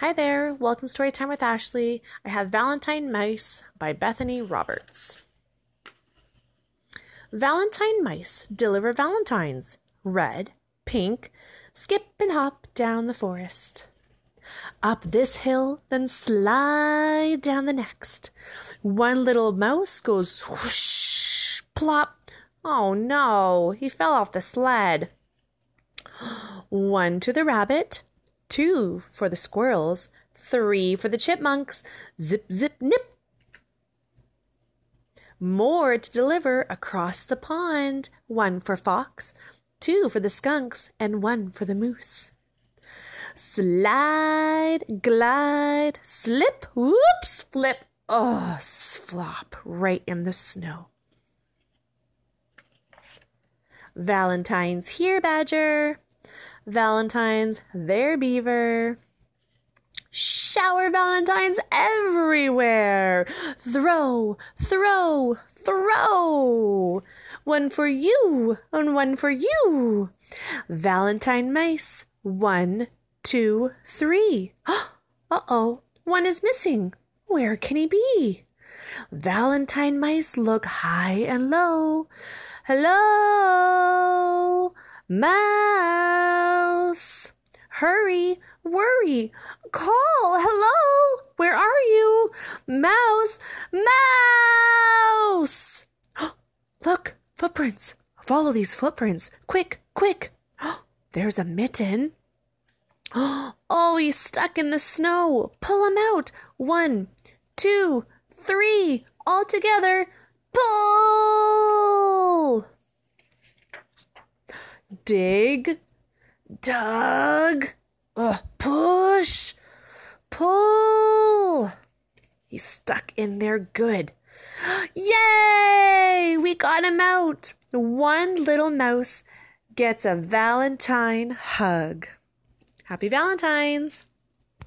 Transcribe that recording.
Hi there, welcome to Storytime with Ashley. I have Valentine Mice by Bethany Roberts. Valentine mice deliver valentines. Red, pink, skip and hop down the forest. Up this hill, then slide down the next. One little mouse goes whoosh, plop. Oh no, he fell off the sled. One to the rabbit, two for the squirrels, three for the chipmunks, zip, zip, nip. More to deliver across the pond, one for fox, two for the skunks, and one for the moose. Slide, glide, slip, whoops, flip, oh, flop right in the snow. Valentine's here, Badger. Valentines, there, Beaver. Shower Valentines everywhere. Throw, throw, throw. One for you and one for you. Valentine mice. One, two, three. Uh oh, one is missing. Where can he be? Valentine mice look high and low. Hello, mouse. Hurry, worry, call. Hello, where are you? Mouse, mouse. Look, footprints. Follow these footprints. Quick, quick. There's a mitten. Oh, he's stuck in the snow. Pull him out. One, two, three, all together. Pull! Dig, dug, uh, push, pull. He's stuck in there good. Yay! We got him out. One little mouse gets a Valentine hug. Happy Valentine's!